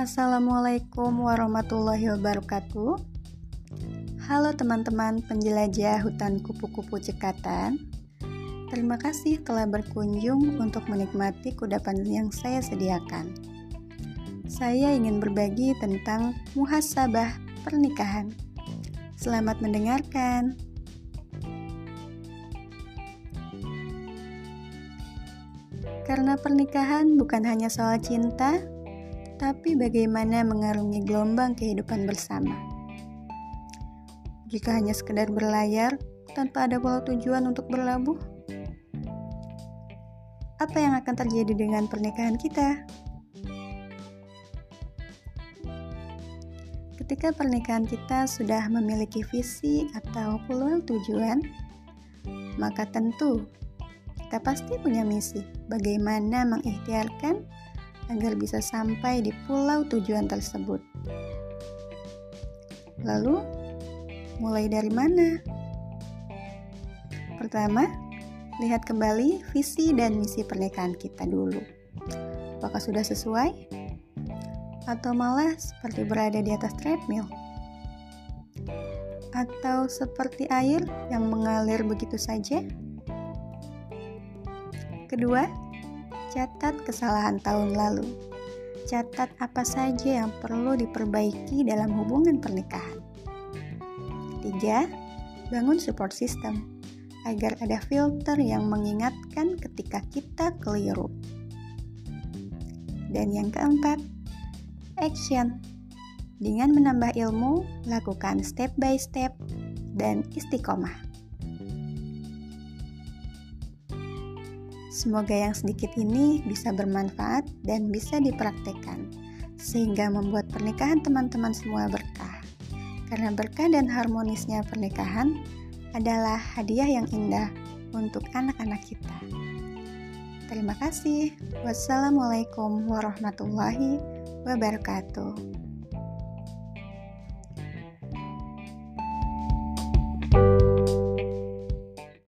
Assalamualaikum warahmatullahi wabarakatuh. Halo teman-teman penjelajah hutan kupu-kupu cekatan. Terima kasih telah berkunjung untuk menikmati kudapan yang saya sediakan. Saya ingin berbagi tentang muhasabah pernikahan. Selamat mendengarkan. Karena pernikahan bukan hanya soal cinta, tapi bagaimana mengarungi gelombang kehidupan bersama. Jika hanya sekedar berlayar tanpa ada pola tujuan untuk berlabuh, apa yang akan terjadi dengan pernikahan kita? Ketika pernikahan kita sudah memiliki visi atau pulau tujuan, maka tentu kita pasti punya misi bagaimana mengikhtiarkan agar bisa sampai di pulau tujuan tersebut. Lalu, mulai dari mana? Pertama, lihat kembali visi dan misi pernikahan kita dulu. Apakah sudah sesuai? Atau malah seperti berada di atas treadmill? Atau seperti air yang mengalir begitu saja? Kedua, catat kesalahan tahun lalu. Catat apa saja yang perlu diperbaiki dalam hubungan pernikahan. Ketiga, bangun support system agar ada filter yang mengingatkan ketika kita keliru. Dan yang keempat, action. Dengan menambah ilmu, lakukan step by step dan istiqomah. Semoga yang sedikit ini bisa bermanfaat dan bisa dipraktekkan, sehingga membuat pernikahan teman-teman semua berkah. Karena berkah dan harmonisnya pernikahan adalah hadiah yang indah untuk anak-anak kita. Terima kasih. Wassalamualaikum warahmatullahi wabarakatuh.